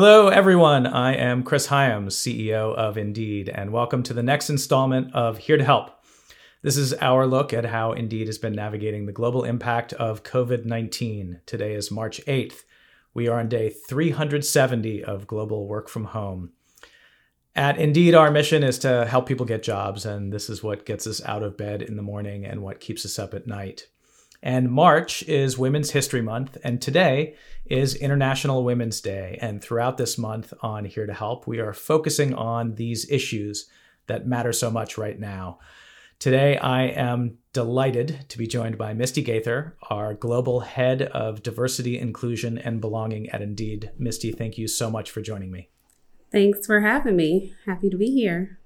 Hello, everyone. I am Chris Hyams, CEO of Indeed, and welcome to the next installment of Here to Help. This is our look at how Indeed has been navigating the global impact of COVID 19. Today is March 8th. We are on day 370 of global work from home. At Indeed, our mission is to help people get jobs, and this is what gets us out of bed in the morning and what keeps us up at night. And March is Women's History Month, and today is International Women's Day. And throughout this month on Here to Help, we are focusing on these issues that matter so much right now. Today, I am delighted to be joined by Misty Gaither, our Global Head of Diversity, Inclusion, and Belonging at Indeed. Misty, thank you so much for joining me. Thanks for having me. Happy to be here.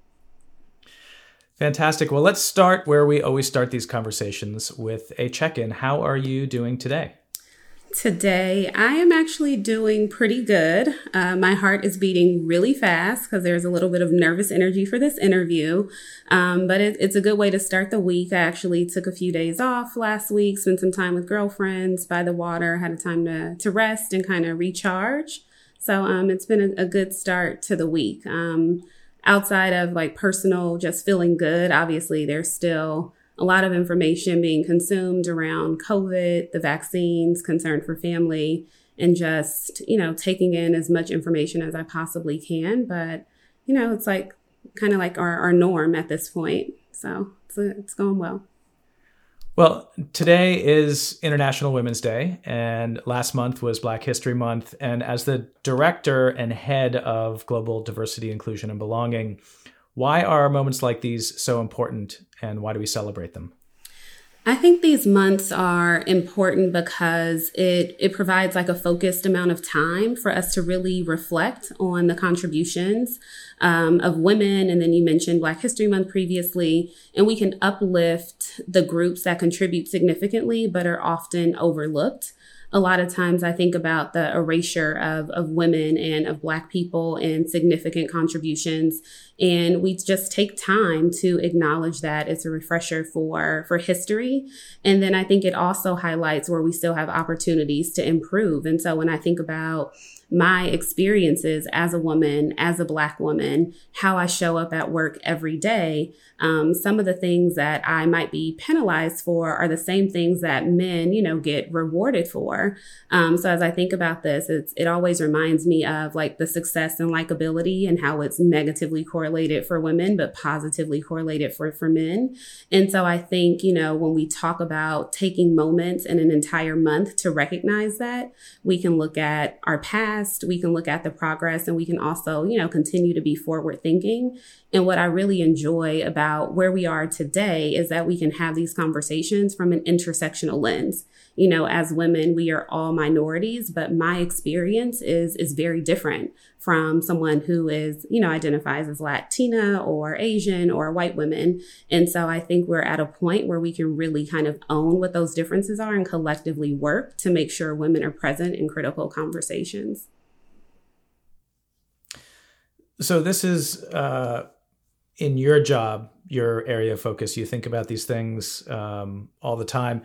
Fantastic. Well, let's start where we always start these conversations with a check in. How are you doing today? Today, I am actually doing pretty good. Uh, my heart is beating really fast because there's a little bit of nervous energy for this interview. Um, but it, it's a good way to start the week. I actually took a few days off last week, spent some time with girlfriends by the water, had a time to, to rest and kind of recharge. So um, it's been a, a, good start to the week. Um, outside of like personal, just feeling good, obviously, there's still a lot of information being consumed around COVID, the vaccines, concern for family, and just, you know, taking in as much information as I possibly can. But, you know, it's like kind of like our, our norm at this point. So it's, it's going well. Well, today is International Women's Day, and last month was Black History Month. And as the director and head of Global Diversity, Inclusion, and Belonging, why are moments like these so important, and why do we celebrate them? I think these months are important because it it provides like a focused amount of time for us to really reflect on the contributions um, of women, and then you mentioned Black History Month previously, and we can uplift the groups that contribute significantly but are often overlooked a lot of times I think about the erasure of, of women and of Black people and significant contributions. And we just take time to acknowledge that it's a refresher for, for history. And then I think it also highlights where we still have opportunities to improve. And so when I think about my experiences as a woman, as a Black woman, how I show up at work every day, um, some of the things that I might be penalized for are the same things that men, you know, get rewarded for. Um, so as I think about this, it always reminds me of like the success and likability and how it's negatively correlated for women, but positively correlated for, for men. And so I think, you know, when we talk about taking moments in an entire month to recognize that, we can look at our past past, we can look at the progress and we can also, you know, continue to be forward thinking. And what I really enjoy about where we are today is that we can have these conversations from an intersectional lens you know, as women, we are all minorities, but my experience is is very different from someone who is, you know, identifies as Latina or Asian or white women. And so I think we're at a point where we can really kind of own what those differences are and collectively work to make sure women are present in critical conversations. So this is uh, in your job, your area of focus. You think about these things um, all the time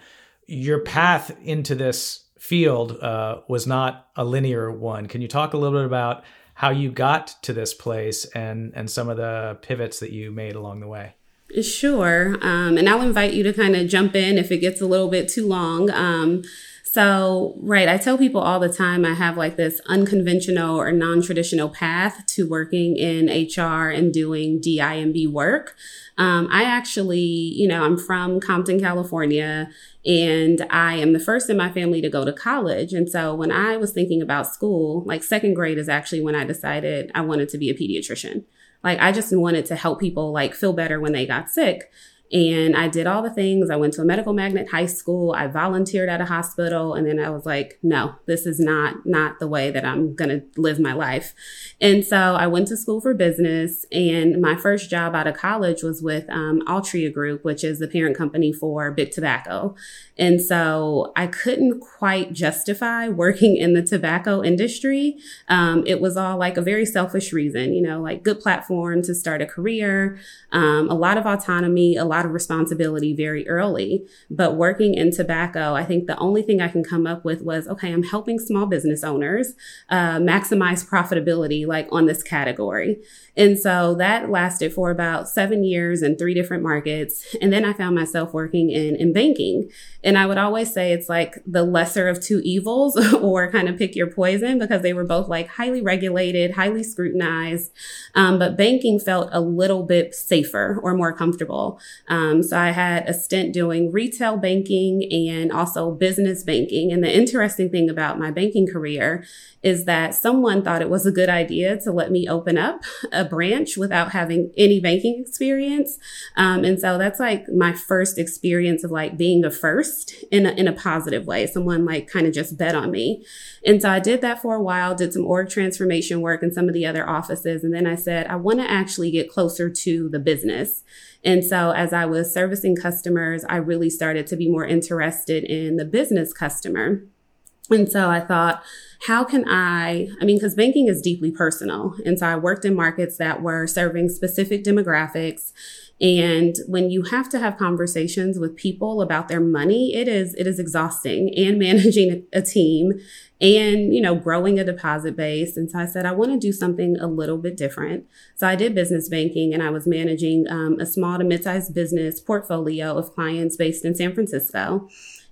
your path into this field uh, was not a linear one. Can you talk a little bit about how you got to this place and and some of the pivots that you made along the way? Sure, um, and I'll invite you to kind of jump in if it gets a little bit too long. Um, so, right, I tell people all the time I have like this unconventional or non traditional path to working in HR and doing DIMB work. Um, I actually, you know, I'm from Compton, California, and I am the first in my family to go to college. And so when I was thinking about school, like second grade is actually when I decided I wanted to be a pediatrician. Like I just wanted to help people like feel better when they got sick. And I did all the things. I went to a medical magnet high school. I volunteered at a hospital. And then I was like, no, this is not, not the way that I'm going to live my life. And so I went to school for business. And my first job out of college was with um, Altria Group, which is the parent company for Big Tobacco. And so I couldn't quite justify working in the tobacco industry. Um, it was all like a very selfish reason, you know, like good platform to start a career, um, a lot of autonomy, a lot lot of responsibility very early. But working in tobacco, I think the only thing I can come up with was, okay, I'm helping small business owners uh, maximize profitability like on this category. And so that lasted for about seven years in three different markets. And then I found myself working in, in banking. And I would always say it's like the lesser of two evils or kind of pick your poison because they were both like highly regulated, highly scrutinized. Um, but banking felt a little bit safer or more comfortable. Um, so I had a stint doing retail banking and also business banking. And the interesting thing about my banking career is that someone thought it was a good idea to let me open up a branch without having any banking experience. Um, and so that's like my first experience of like being a first in a, in a positive way. Someone like kind of just bet on me. And so I did that for a while, did some org transformation work in some of the other offices. And then I said, I want to actually get closer to the business. And so as I was servicing customers, I really started to be more interested in the business customer. And so I thought, how can I, I mean, because banking is deeply personal. And so I worked in markets that were serving specific demographics. And when you have to have conversations with people about their money, it is, it is exhausting and managing a team and, you know, growing a deposit base. And so I said, I want to do something a little bit different. So I did business banking and I was managing um, a small to mid-sized business portfolio of clients based in San Francisco.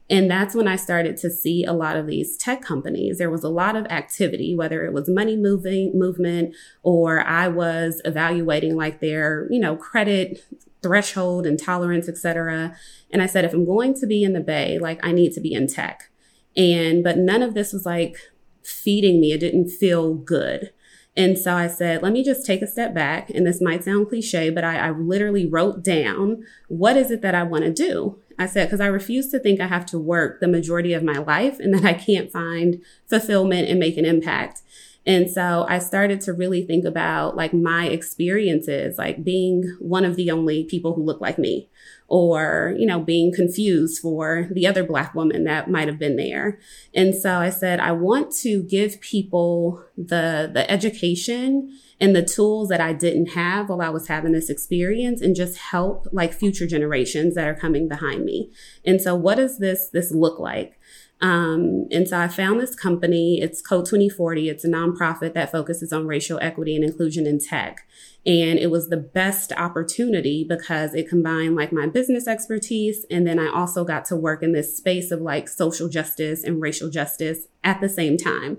And that's when I started to see a lot of these tech companies. There was a lot of activity, whether it was money moving movement or I was evaluating like their, you know, credit threshold and tolerance, et cetera. And I said, if I'm going to be in the Bay, like I need to be in tech. And, but none of this was like feeding me. It didn't feel good. And so I said, let me just take a step back. And this might sound cliche, but I, I literally wrote down what is it that I want to do? I said, because I refuse to think I have to work the majority of my life and that I can't find fulfillment and make an impact. And so I started to really think about like my experiences, like being one of the only people who look like me or, you know, being confused for the other black woman that might have been there. And so I said, I want to give people the, the education and the tools that I didn't have while I was having this experience and just help like future generations that are coming behind me. And so what does this, this look like? Um, and so I found this company. It's Code 2040. It's a nonprofit that focuses on racial equity and inclusion in tech. And it was the best opportunity because it combined like my business expertise. And then I also got to work in this space of like social justice and racial justice at the same time.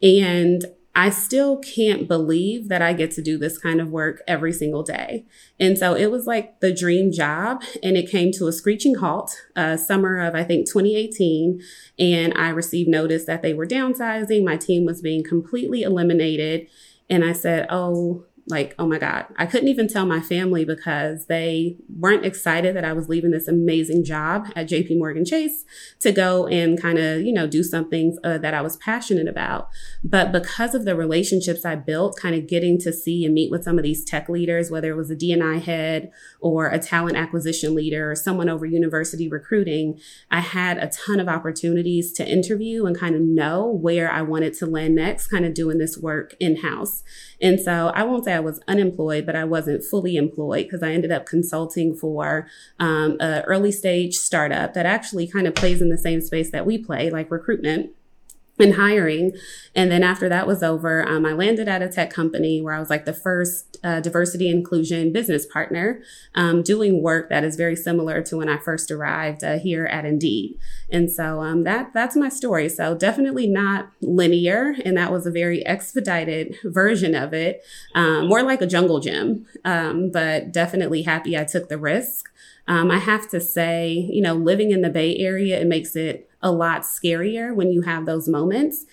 And I still can't believe that I get to do this kind of work every single day. And so it was like the dream job. And it came to a screeching halt, uh, summer of, I think, 2018. And I received notice that they were downsizing. My team was being completely eliminated. And I said, Oh, like, oh my God, I couldn't even tell my family because they weren't excited that I was leaving this amazing job at JP Morgan Chase to go and kind of, you know, do something uh, that I was passionate about. But because of the relationships I built, kind of getting to see and meet with some of these tech leaders, whether it was a DNI head or a talent acquisition leader or someone over university recruiting, I had a ton of opportunities to interview and kind of know where I wanted to land next, kind of doing this work in house. And so I won't say I was unemployed, but I wasn't fully employed because I ended up consulting for um, an early stage startup that actually kind of plays in the same space that we play, like recruitment and hiring. And then after that was over, um, I landed at a tech company where I was like the first uh, diversity inclusion business partner, um, doing work that is very similar to when I first arrived uh, here at Indeed. And so um, that that's my story. So definitely not linear, and that was a very expedited version of it, um, more like a jungle gym. Um, but definitely happy I took the risk. Um, I have to say, you know, living in the Bay Area, it makes it a lot scarier when you have those moments.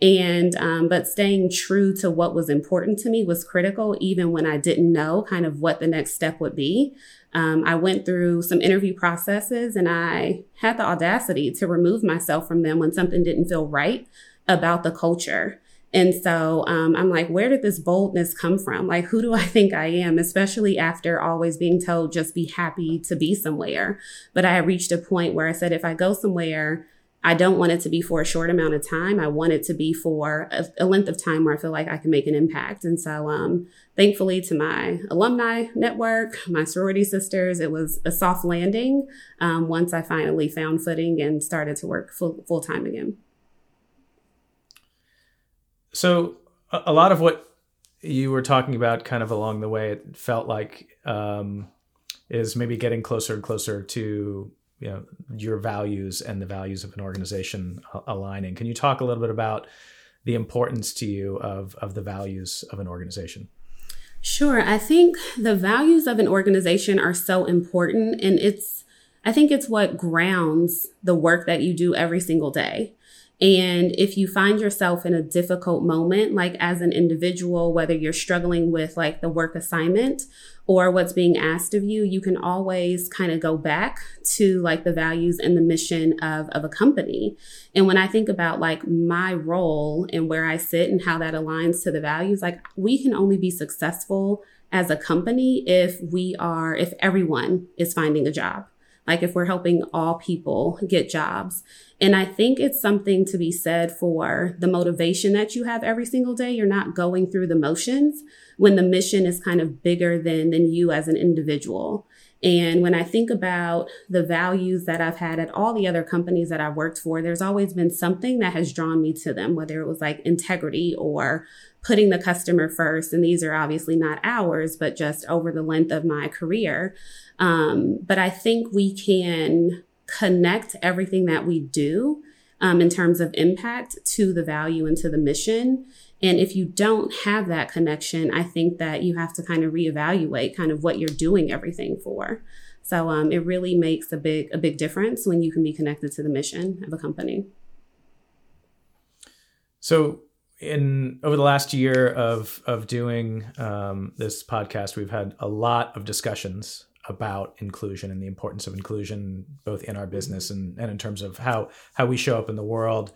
And, um, but staying true to what was important to me was critical, even when I didn't know kind of what the next step would be. Um, I went through some interview processes and I had the audacity to remove myself from them when something didn't feel right about the culture. And so um, I'm like, where did this boldness come from? Like, who do I think I am? Especially after always being told, just be happy to be somewhere. But I reached a point where I said, if I go somewhere I don't want it to be for a short amount of time. I want it to be for a, a length of time where I feel like I can make an impact. And so, um, thankfully, to my alumni network, my sorority sisters, it was a soft landing um, once I finally found footing and started to work full time again. So, a lot of what you were talking about, kind of along the way, it felt like um, is maybe getting closer and closer to you know your values and the values of an organization aligning. Can you talk a little bit about the importance to you of of the values of an organization? Sure. I think the values of an organization are so important and it's I think it's what grounds the work that you do every single day. And if you find yourself in a difficult moment, like as an individual, whether you're struggling with like the work assignment or what's being asked of you, you can always kind of go back to like the values and the mission of, of a company. And when I think about like my role and where I sit and how that aligns to the values, like we can only be successful as a company if we are, if everyone is finding a job like if we're helping all people get jobs. And I think it's something to be said for the motivation that you have every single day. You're not going through the motions when the mission is kind of bigger than, than you as an individual. And when I think about the values that I've had at all the other companies that I've worked for, there's always been something that has drawn me to them, whether it was like integrity or putting the customer first. And these are obviously not ours, but just over the length of my career. Um, but I think we can connect everything that we do um, in terms of impact to the value and to the mission. And if you don't have that connection, I think that you have to kind of reevaluate kind of what you're doing everything for. So um, it really makes a big a big difference when you can be connected to the mission of a company. So in over the last year of of doing um, this podcast, we've had a lot of discussions about inclusion and the importance of inclusion, both in our business and, and in terms of how how we show up in the world.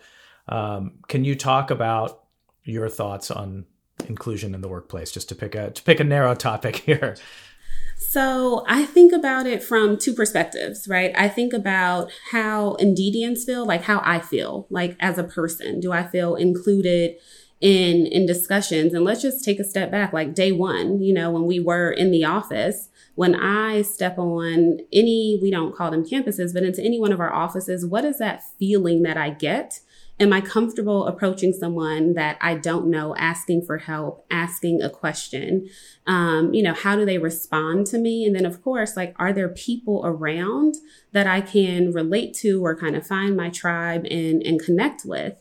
Um, can you talk about your thoughts on inclusion in the workplace just to pick a to pick a narrow topic here so I think about it from two perspectives, right? I think about how Indeedians feel, like how I feel, like as a person. Do I feel included in in discussions? And let's just take a step back, like day one, you know, when we were in the office, when I step on any, we don't call them campuses, but into any one of our offices, what is that feeling that I get? Am I comfortable approaching someone that I don't know, asking for help, asking a question? Um, you know, how do they respond to me? And then, of course, like, are there people around that I can relate to or kind of find my tribe and, and connect with?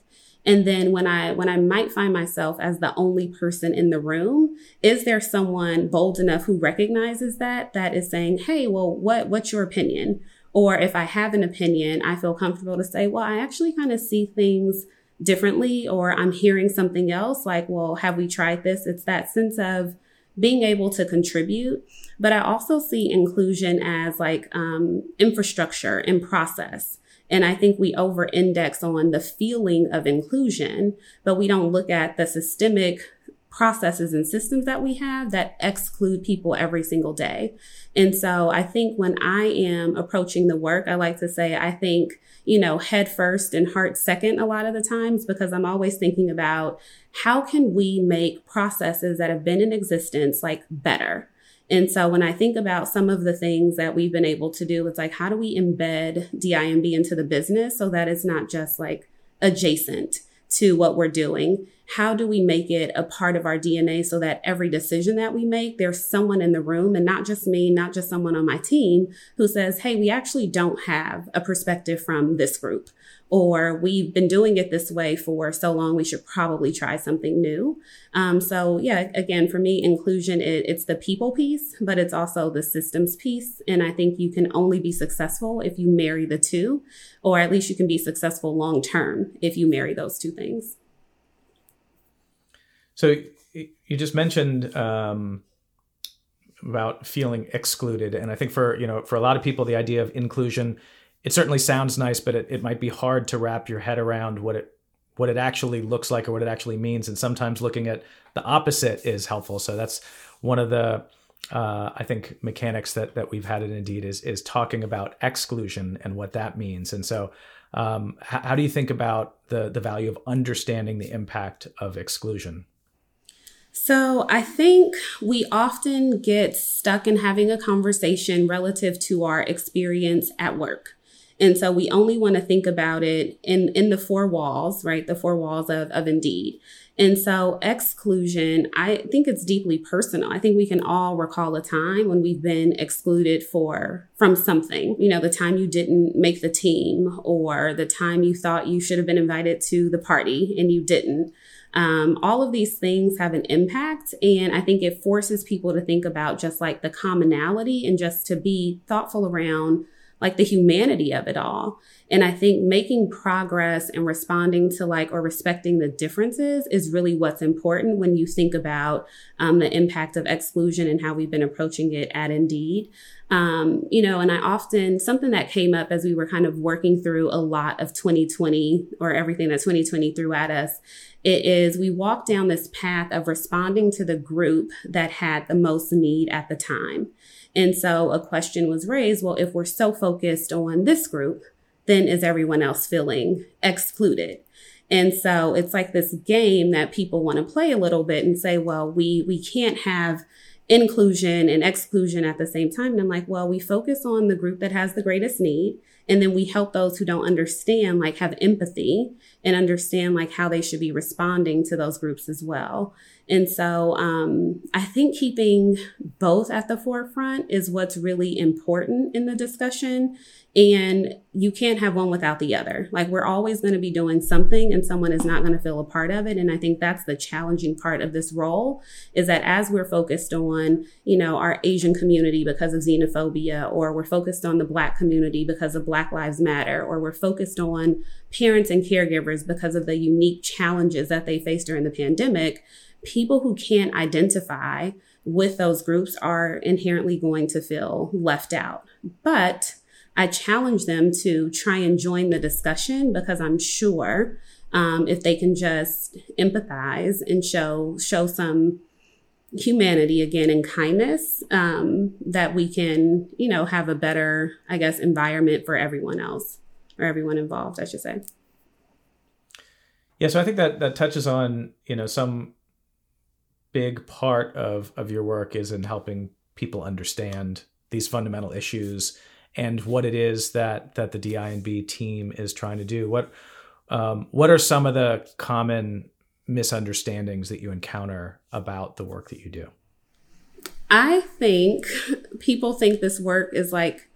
And then when I, when I might find myself as the only person in the room, is there someone bold enough who recognizes that, that is saying, Hey, well, what, what's your opinion? Or if I have an opinion, I feel comfortable to say, well, I actually kind of see things differently, or I'm hearing something else like, well, have we tried this? It's that sense of being able to contribute. But I also see inclusion as like um, infrastructure and process. And I think we over index on the feeling of inclusion, but we don't look at the systemic processes and systems that we have that exclude people every single day. And so I think when I am approaching the work, I like to say, I think, you know, head first and heart second a lot of the times because I'm always thinking about how can we make processes that have been in existence like better? And so when I think about some of the things that we've been able to do, it's like, how do we embed DIMB into the business so that it's not just like adjacent to what we're doing? How do we make it a part of our DNA so that every decision that we make, there's someone in the room and not just me, not just someone on my team who says, Hey, we actually don't have a perspective from this group or we've been doing it this way for so long, we should probably try something new. Um, so yeah, again, for me, inclusion, it, it's the people piece, but it's also the systems piece. And I think you can only be successful if you marry the two, or at least you can be successful long term if you marry those two things. So you just mentioned um, about feeling excluded, and I think for you know for a lot of people, the idea of inclusion it certainly sounds nice, but it, it might be hard to wrap your head around what it what it actually looks like or what it actually means. And sometimes looking at the opposite is helpful. So that's one of the uh, I think mechanics that that we've had at Indeed is is talking about exclusion and what that means. And so Um, how, how do you think about the the value of understanding the impact of exclusion? So, I think we often get stuck in having a conversation relative to our experience at work. And so we only want to think about it in, in the four walls, right? The four walls of, of Indeed. And so exclusion, I think it's deeply personal. I think we can all recall a time when we've been excluded for from something. You know, the time you didn't make the team or the time you thought you should have been invited to the party and you didn't. Um, all of these things have an impact. And I think it forces people to think about just like the commonality and just to be thoughtful around like the humanity of it all. And I think making progress and responding to like or respecting the differences is really what's important when you think about um, the impact of exclusion and how we've been approaching it at Indeed. Um, you know, and I often, something that came up as we were kind of working through a lot of 2020 or everything that 2020 threw at us, it is we walked down this path of responding to the group that had the most need at the time. And so a question was raised well, if we're so focused on this group, then is everyone else feeling excluded? And so it's like this game that people want to play a little bit and say, well, we, we can't have inclusion and exclusion at the same time. And I'm like, well, we focus on the group that has the greatest need. And then we help those who don't understand, like have empathy and understand like how they should be responding to those groups as well. And so um, I think keeping both at the forefront is what's really important in the discussion. And you can't have one without the other. Like we're always going to be doing something and someone is not going to feel a part of it. And I think that's the challenging part of this role is that as we're focused on, you know, our Asian community because of xenophobia, or we're focused on the Black community because of Black Lives Matter, or we're focused on parents and caregivers because of the unique challenges that they face during the pandemic, people who can't identify with those groups are inherently going to feel left out. But I challenge them to try and join the discussion because I'm sure um, if they can just empathize and show show some humanity again and kindness, um, that we can you know have a better I guess environment for everyone else or everyone involved, I should say. Yeah, so I think that that touches on you know some big part of of your work is in helping people understand these fundamental issues and what it is that that the DINB team is trying to do. What um, what are some of the common misunderstandings that you encounter about the work that you do? I think people think this work is like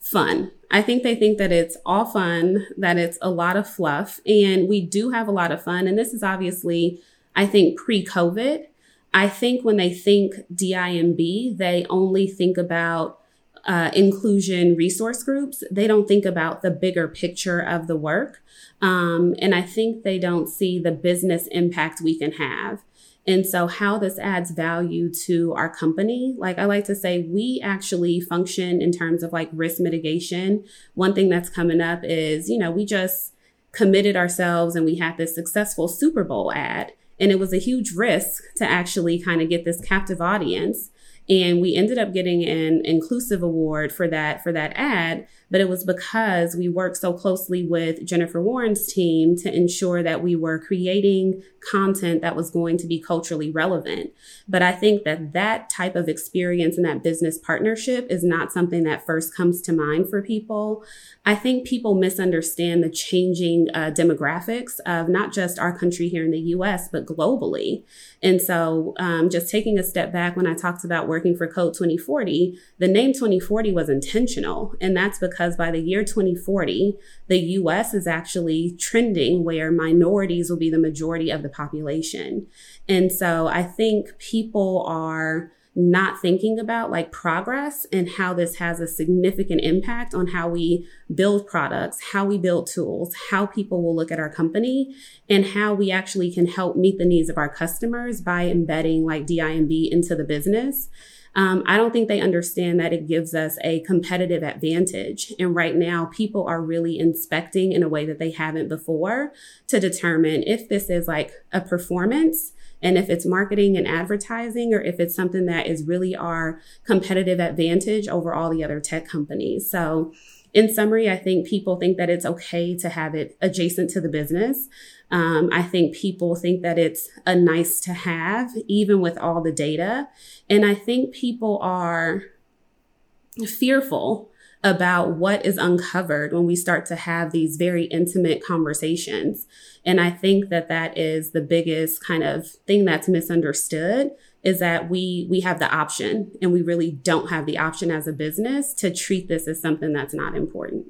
fun. I think they think that it's all fun, that it's a lot of fluff, and we do have a lot of fun. And this is obviously, I think, pre COVID. I think when they think DINB, they only think about uh, inclusion resource groups, they don't think about the bigger picture of the work. Um, and I think they don't see the business impact we can have. And so, how this adds value to our company, like I like to say, we actually function in terms of like risk mitigation. One thing that's coming up is, you know, we just committed ourselves and we had this successful Super Bowl ad. And it was a huge risk to actually kind of get this captive audience and we ended up getting an inclusive award for that for that ad but it was because we worked so closely with Jennifer Warren's team to ensure that we were creating content that was going to be culturally relevant. But I think that that type of experience and that business partnership is not something that first comes to mind for people. I think people misunderstand the changing uh, demographics of not just our country here in the US, but globally. And so, um, just taking a step back when I talked about working for Code 2040, the name 2040 was intentional. And that's because because by the year 2040, the US is actually trending where minorities will be the majority of the population. And so I think people are not thinking about like progress and how this has a significant impact on how we build products, how we build tools, how people will look at our company, and how we actually can help meet the needs of our customers by embedding like DINB into the business. Um, I don't think they understand that it gives us a competitive advantage. And right now, people are really inspecting in a way that they haven't before to determine if this is like a performance and if it's marketing and advertising or if it's something that is really our competitive advantage over all the other tech companies. So in summary, I think people think that it's okay to have it adjacent to the business. Um, I think people think that it's a nice to have, even with all the data. And I think people are fearful about what is uncovered when we start to have these very intimate conversations. And I think that that is the biggest kind of thing that's misunderstood is that we we have the option and we really don't have the option as a business to treat this as something that's not important.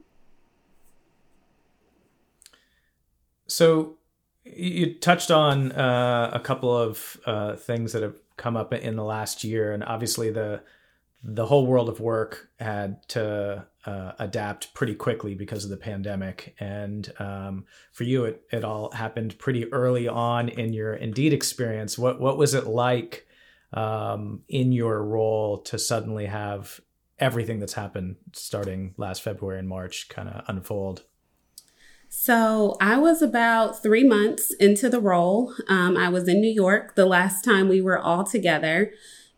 So you touched on uh, a couple of uh, things that have come up in the last year, and obviously the the whole world of work had to uh, adapt pretty quickly because of the pandemic. And um, for you, it, it all happened pretty early on in your Indeed experience. What what was it like um, in your role to suddenly have everything that's happened starting last February and March kind of unfold? So I was about three months into the role. Um, I was in New York the last time we were all together.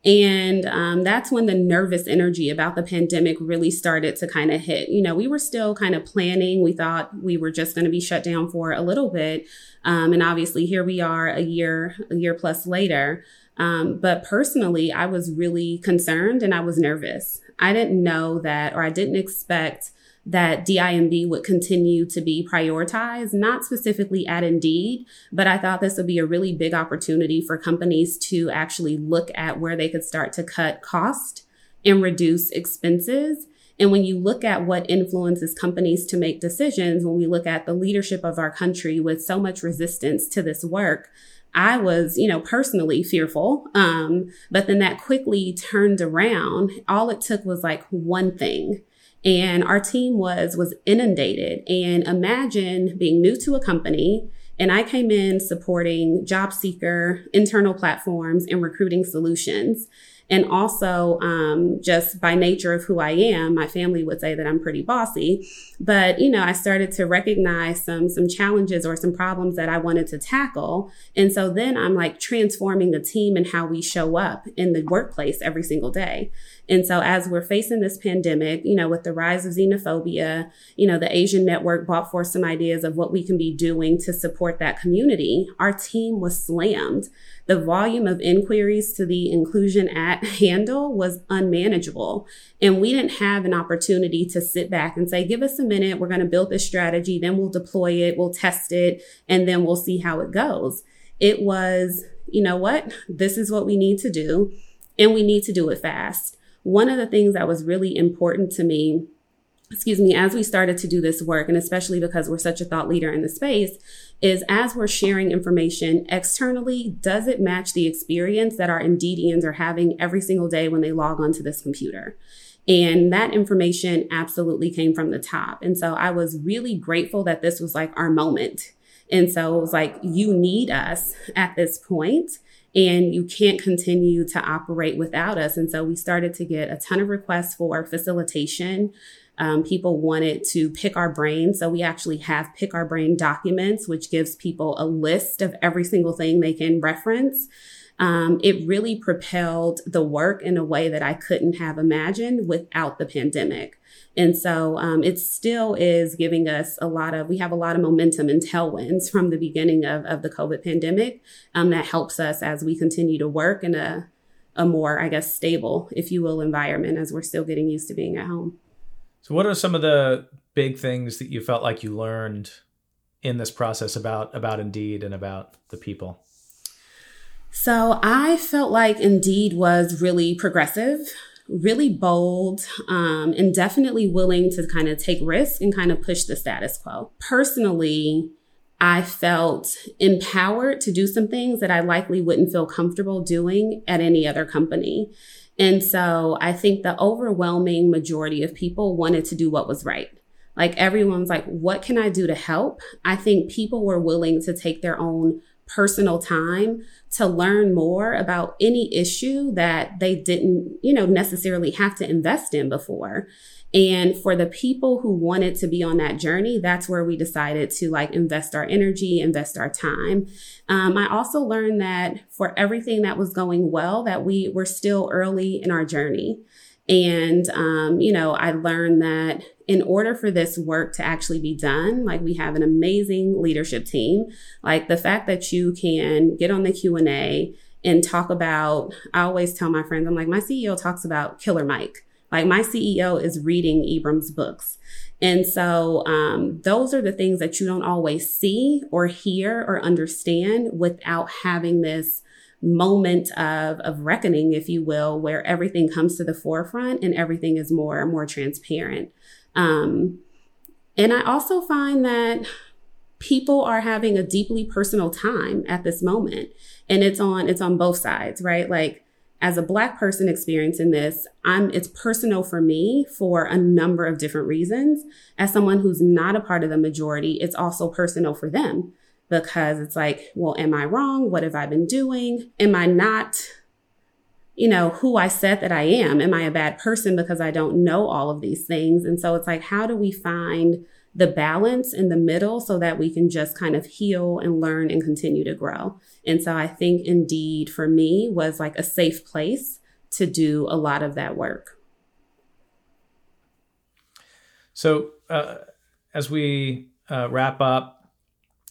And um, that's when the nervous energy about the pandemic really started to kind of hit. You know, we were still kind of planning. We thought we were just going to be shut down for a little bit. Um, and obviously, here we are a year, a year plus later. Um, but personally, I was really concerned and I was nervous. I didn't know that, or I didn't expect that DIMB would continue to be prioritized, not specifically at Indeed, but I thought this would be a really big opportunity for companies to actually look at where they could start to cut cost and reduce expenses. And when you look at what influences companies to make decisions, when we look at the leadership of our country with so much resistance to this work, I was, you know, personally fearful. Um, but then that quickly turned around. All it took was like one thing and our team was was inundated and imagine being new to a company and I came in supporting job seeker internal platforms and recruiting solutions and also, um, just by nature of who I am, my family would say that I'm pretty bossy. But, you know, I started to recognize some, some challenges or some problems that I wanted to tackle. And so then I'm like transforming the team and how we show up in the workplace every single day. And so as we're facing this pandemic, you know, with the rise of xenophobia, you know, the Asian network brought forth some ideas of what we can be doing to support that community. Our team was slammed the volume of inquiries to the inclusion at handle was unmanageable. And we didn't have an opportunity to sit back and say, give us a minute. We're going to build this strategy. Then we'll deploy it. We'll test it and then we'll see how it goes. It was, you know what? This is what we need to do and we need to do it fast. One of the things that was really important to me excuse me, as we started to do this work, and especially because we're such a thought leader in the space, is as we're sharing information externally, does it match the experience that our Indeedians are having every single day when they log onto this computer? And that information absolutely came from the top. And so I was really grateful that this was like our moment. And so it was like, you need us at this point and you can't continue to operate without us. And so we started to get a ton of requests for facilitation um, people wanted to pick our brain. So we actually have pick our brain documents, which gives people a list of every single thing they can reference. Um, it really propelled the work in a way that I couldn't have imagined without the pandemic. And so um, it still is giving us a lot of, we have a lot of momentum and tailwinds from the beginning of, of the COVID pandemic um, that helps us as we continue to work in a, a more, I guess, stable, if you will, environment as we're still getting used to being at home. So, what are some of the big things that you felt like you learned in this process about about Indeed and about the people? So, I felt like Indeed was really progressive, really bold, um, and definitely willing to kind of take risks and kind of push the status quo. Personally, I felt empowered to do some things that I likely wouldn't feel comfortable doing at any other company. And so I think the overwhelming majority of people wanted to do what was right. Like everyone's like, what can I do to help? I think people were willing to take their own personal time to learn more about any issue that they didn't, you know, necessarily have to invest in before. And for the people who wanted to be on that journey, that's where we decided to like invest our energy, invest our time. Um, I also learned that for everything that was going well, that we were still early in our journey. And, um, you know, I learned that in order for this work to actually be done, like we have an amazing leadership team, like the fact that you can get on the Q&A and talk about, I always tell my friends, I'm like, my CEO talks about Killer Mike. Like my CEO is reading Ibram's books. And so um, those are the things that you don't always see or hear or understand without having this moment of, of reckoning, if you will, where everything comes to the forefront and everything is more more transparent. Um, and I also find that people are having a deeply personal time at this moment and it's on it's on both sides right like as a black person experiencing this i'm it's personal for me for a number of different reasons as someone who's not a part of the majority it's also personal for them because it's like, well, am I wrong? What have I been doing? Am I not, you know, who I said that I am? Am I a bad person because I don't know all of these things? And so it's like, how do we find the balance in the middle so that we can just kind of heal and learn and continue to grow? And so I think Indeed for me was like a safe place to do a lot of that work. So, uh, as we uh, wrap up,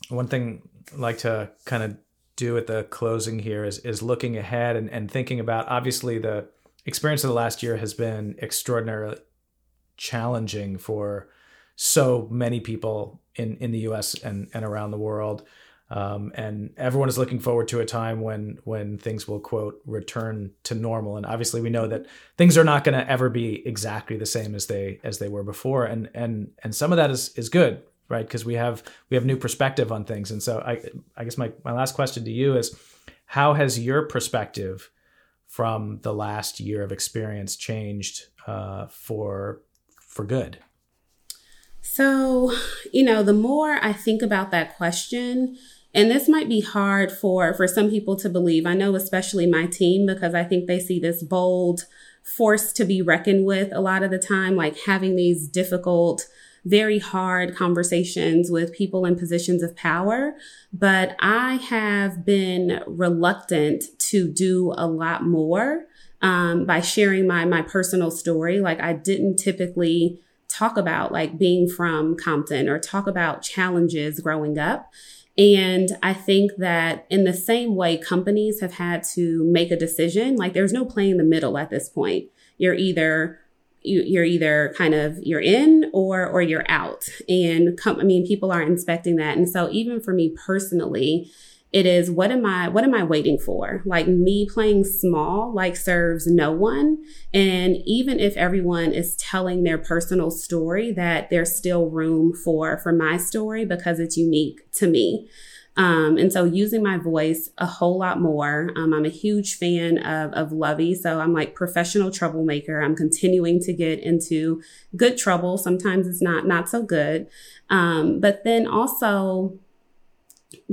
one thing I like to kind of do at the closing here is is looking ahead and, and thinking about obviously the experience of the last year has been extraordinarily challenging for so many people in, in the US and, and around the world. Um, and everyone is looking forward to a time when when things will quote return to normal. And obviously we know that things are not going to ever be exactly the same as they as they were before. And and and some of that is is good right? Because we have we have new perspective on things. And so I I guess my, my last question to you is how has your perspective from the last year of experience changed uh, for for good? So, you know, the more I think about that question, and this might be hard for for some people to believe. I know especially my team because I think they see this bold force to be reckoned with a lot of the time like having these difficult very hard conversations with people in positions of power, but I have been reluctant to do a lot more um, by sharing my my personal story. Like I didn't typically talk about like being from Compton or talk about challenges growing up. And I think that in the same way, companies have had to make a decision. Like there's no playing the middle at this point. You're either you, are either kind of you're in or or you're out. And come i mean people are inspecting that. And so even for me personally it is what am i what am i waiting for? Like me playing small like serves no one. And even if everyone is telling their personal story that there's still room for for my story because it's unique to me um, and so using my voice a whole lot more. Um, I'm a huge fan of, of Luvvie. So I'm like professional troublemaker. I'm continuing to get into good trouble. Sometimes it's not, not so good. Um, but then also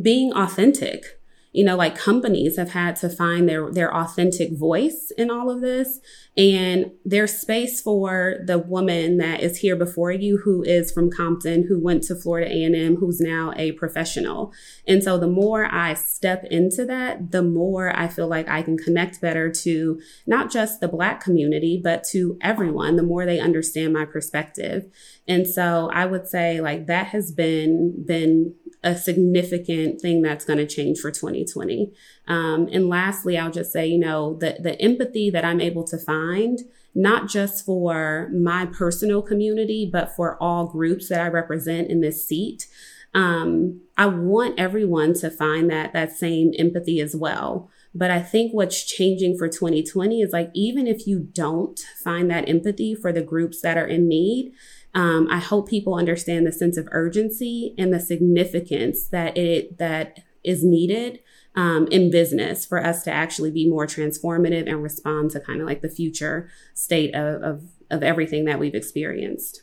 being authentic you know like companies have had to find their their authentic voice in all of this. And there's space for the woman that is here before you who is from compton who went to florida a&m who's now a professional. And so the more i step into that the more i feel like i can connect better to not just the black community but to everyone the more they understand my perspective and so i would say like that has been been a significant thing that's going to change for 2020. Um, and lastly, I'll just say, you know, the, the empathy that I'm able to find, not just for my personal community, but for all groups that I represent in this seat. Um, I want everyone to find that that same empathy as well. But I think what's changing for 2020 is like, even if you don't find that empathy for the groups that are in need, um, I hope people understand the sense of urgency and the significance that it that is needed um, in business for us to actually be more transformative and respond to kind of like the future state of, of, of everything that we've experienced.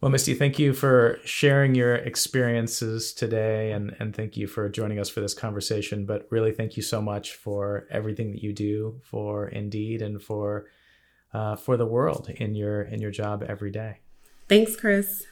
Well, Misty, thank you for sharing your experiences today and, and thank you for joining us for this conversation. But really, thank you so much for everything that you do for Indeed and for uh, for the world in your in your job every day. Thanks, Chris.